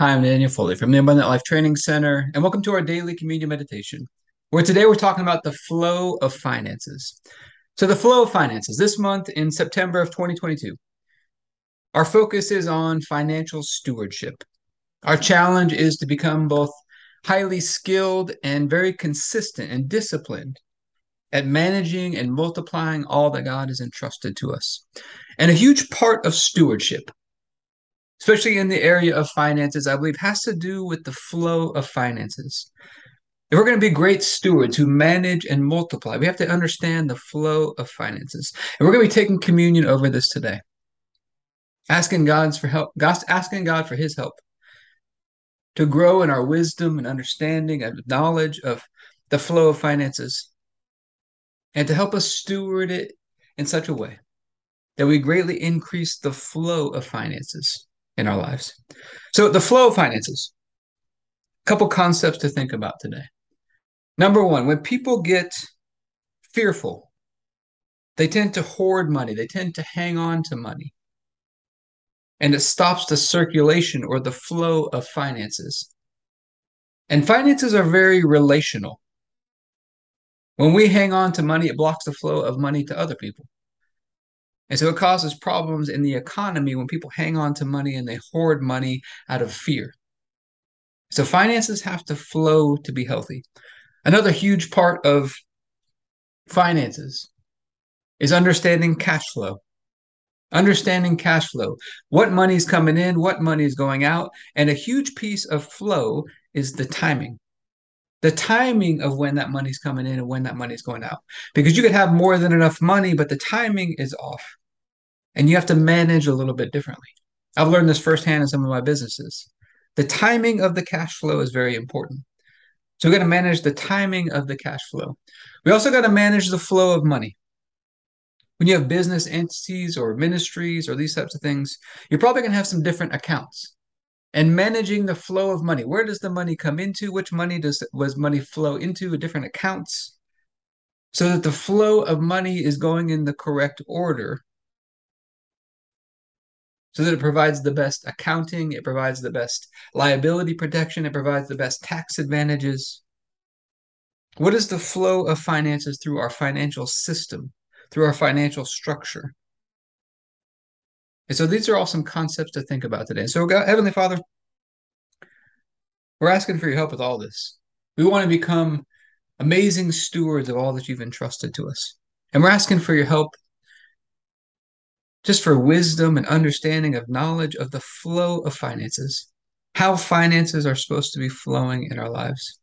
Hi, I'm Daniel Foley from the Abundant Life Training Center, and welcome to our daily communion meditation, where today we're talking about the flow of finances. So, the flow of finances this month in September of 2022, our focus is on financial stewardship. Our challenge is to become both highly skilled and very consistent and disciplined at managing and multiplying all that God has entrusted to us. And a huge part of stewardship especially in the area of finances, I believe has to do with the flow of finances. If we're going to be great stewards who manage and multiply, we have to understand the flow of finances. And we're going to be taking communion over this today. Asking God's for help, asking God for his help to grow in our wisdom and understanding and knowledge of the flow of finances and to help us steward it in such a way that we greatly increase the flow of finances in our lives. So, the flow of finances, a couple concepts to think about today. Number one, when people get fearful, they tend to hoard money, they tend to hang on to money. And it stops the circulation or the flow of finances. And finances are very relational. When we hang on to money, it blocks the flow of money to other people. And so it causes problems in the economy when people hang on to money and they hoard money out of fear. So finances have to flow to be healthy. Another huge part of finances is understanding cash flow. Understanding cash flow. What money is coming in, what money is going out. And a huge piece of flow is the timing. The timing of when that money's coming in and when that money's going out. Because you could have more than enough money, but the timing is off and you have to manage a little bit differently. I've learned this firsthand in some of my businesses. The timing of the cash flow is very important. So we got to manage the timing of the cash flow. We also got to manage the flow of money. When you have business entities or ministries or these types of things, you're probably going to have some different accounts. And managing the flow of money. Where does the money come into? Which money does was money flow into different accounts? So that the flow of money is going in the correct order so that it provides the best accounting, it provides the best liability protection, it provides the best tax advantages. What is the flow of finances through our financial system, through our financial structure? And so these are all some concepts to think about today. So, God, Heavenly Father, we're asking for your help with all this. We want to become amazing stewards of all that you've entrusted to us. And we're asking for your help just for wisdom and understanding of knowledge of the flow of finances, how finances are supposed to be flowing in our lives,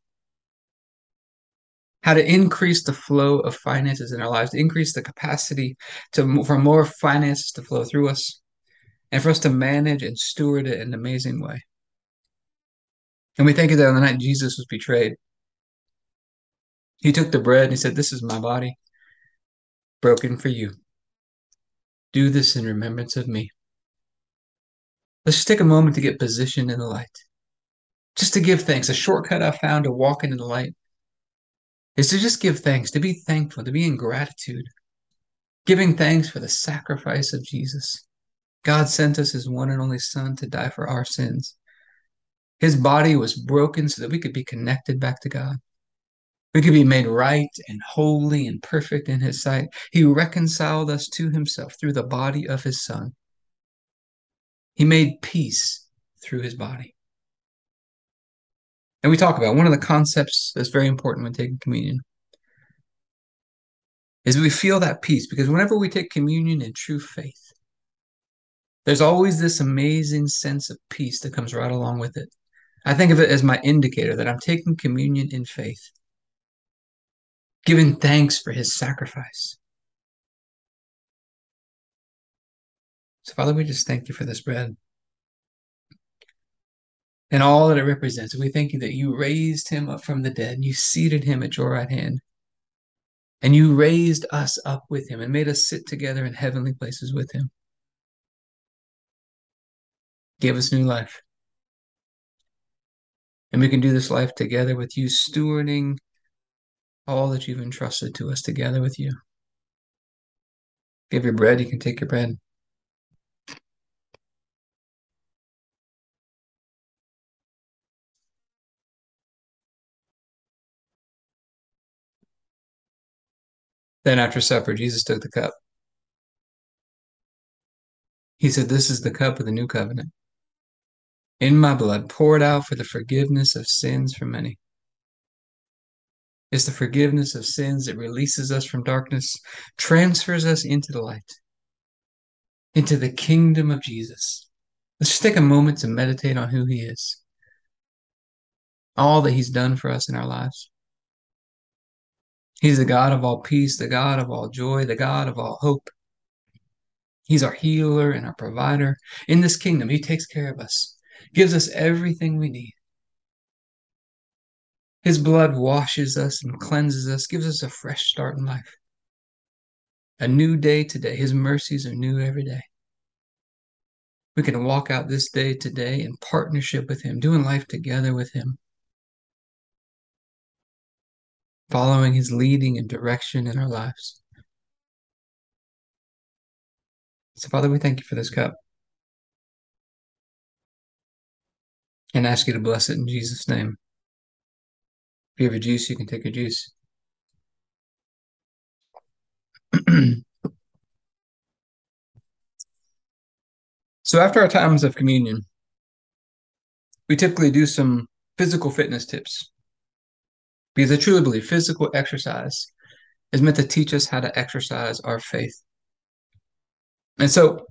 how to increase the flow of finances in our lives, to increase the capacity to for more finances to flow through us, and for us to manage and steward it in an amazing way. And we thank you that on the night Jesus was betrayed, he took the bread and he said, This is my body broken for you. Do this in remembrance of me. Let's just take a moment to get positioned in the light. Just to give thanks. A shortcut I found to walking in the light is to just give thanks, to be thankful, to be in gratitude, giving thanks for the sacrifice of Jesus. God sent us his one and only Son to die for our sins. His body was broken so that we could be connected back to God. We could be made right and holy and perfect in his sight. He reconciled us to himself through the body of his son. He made peace through his body. And we talk about one of the concepts that's very important when taking communion is we feel that peace because whenever we take communion in true faith, there's always this amazing sense of peace that comes right along with it. I think of it as my indicator that I'm taking communion in faith giving thanks for his sacrifice. So, Father, we just thank you for this bread and all that it represents. We thank you that you raised him up from the dead and you seated him at your right hand. And you raised us up with him and made us sit together in heavenly places with him gave us new life. And we can do this life together with you, stewarding all that you've entrusted to us together with you. Give your bread, you can take your bread. Then after supper, Jesus took the cup. He said, This is the cup of the new covenant in my blood, poured out for the forgiveness of sins for many. It's the forgiveness of sins that releases us from darkness, transfers us into the light, into the kingdom of Jesus. Let's just take a moment to meditate on who he is, all that he's done for us in our lives. He's the God of all peace, the God of all joy, the God of all hope. He's our healer and our provider. In this kingdom, he takes care of us, gives us everything we need. His blood washes us and cleanses us, gives us a fresh start in life. A new day today. His mercies are new every day. We can walk out this day today in partnership with Him, doing life together with Him, following His leading and direction in our lives. So, Father, we thank you for this cup and ask you to bless it in Jesus' name. If you have a juice, you can take a juice. so, after our times of communion, we typically do some physical fitness tips because I truly believe physical exercise is meant to teach us how to exercise our faith. And so,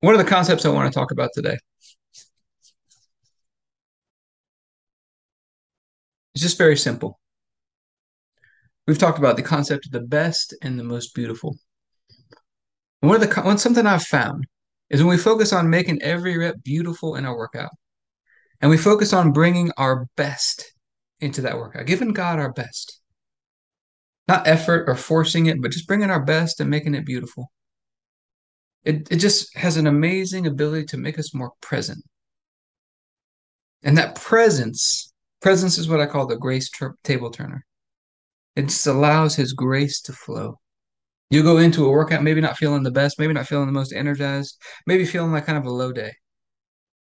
one of the concepts I want to talk about today is just very simple. We've talked about the concept of the best and the most beautiful. And one of the one, something I've found is when we focus on making every rep beautiful in our workout, and we focus on bringing our best into that workout, giving God our best, not effort or forcing it, but just bringing our best and making it beautiful. It, it just has an amazing ability to make us more present. And that presence, presence is what I call the grace table turner. It just allows his grace to flow. You go into a workout, maybe not feeling the best, maybe not feeling the most energized, maybe feeling like kind of a low day.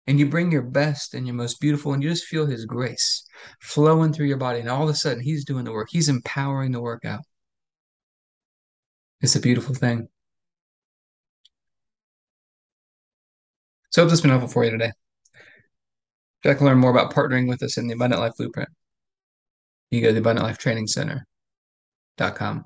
And you bring your best and your most beautiful, and you just feel his grace flowing through your body. And all of a sudden, he's doing the work, he's empowering the workout. It's a beautiful thing. So I hope this has been helpful for you today. If you'd like to learn more about partnering with us in the Abundant Life Blueprint, you go to the Abundant Life Training Center.com.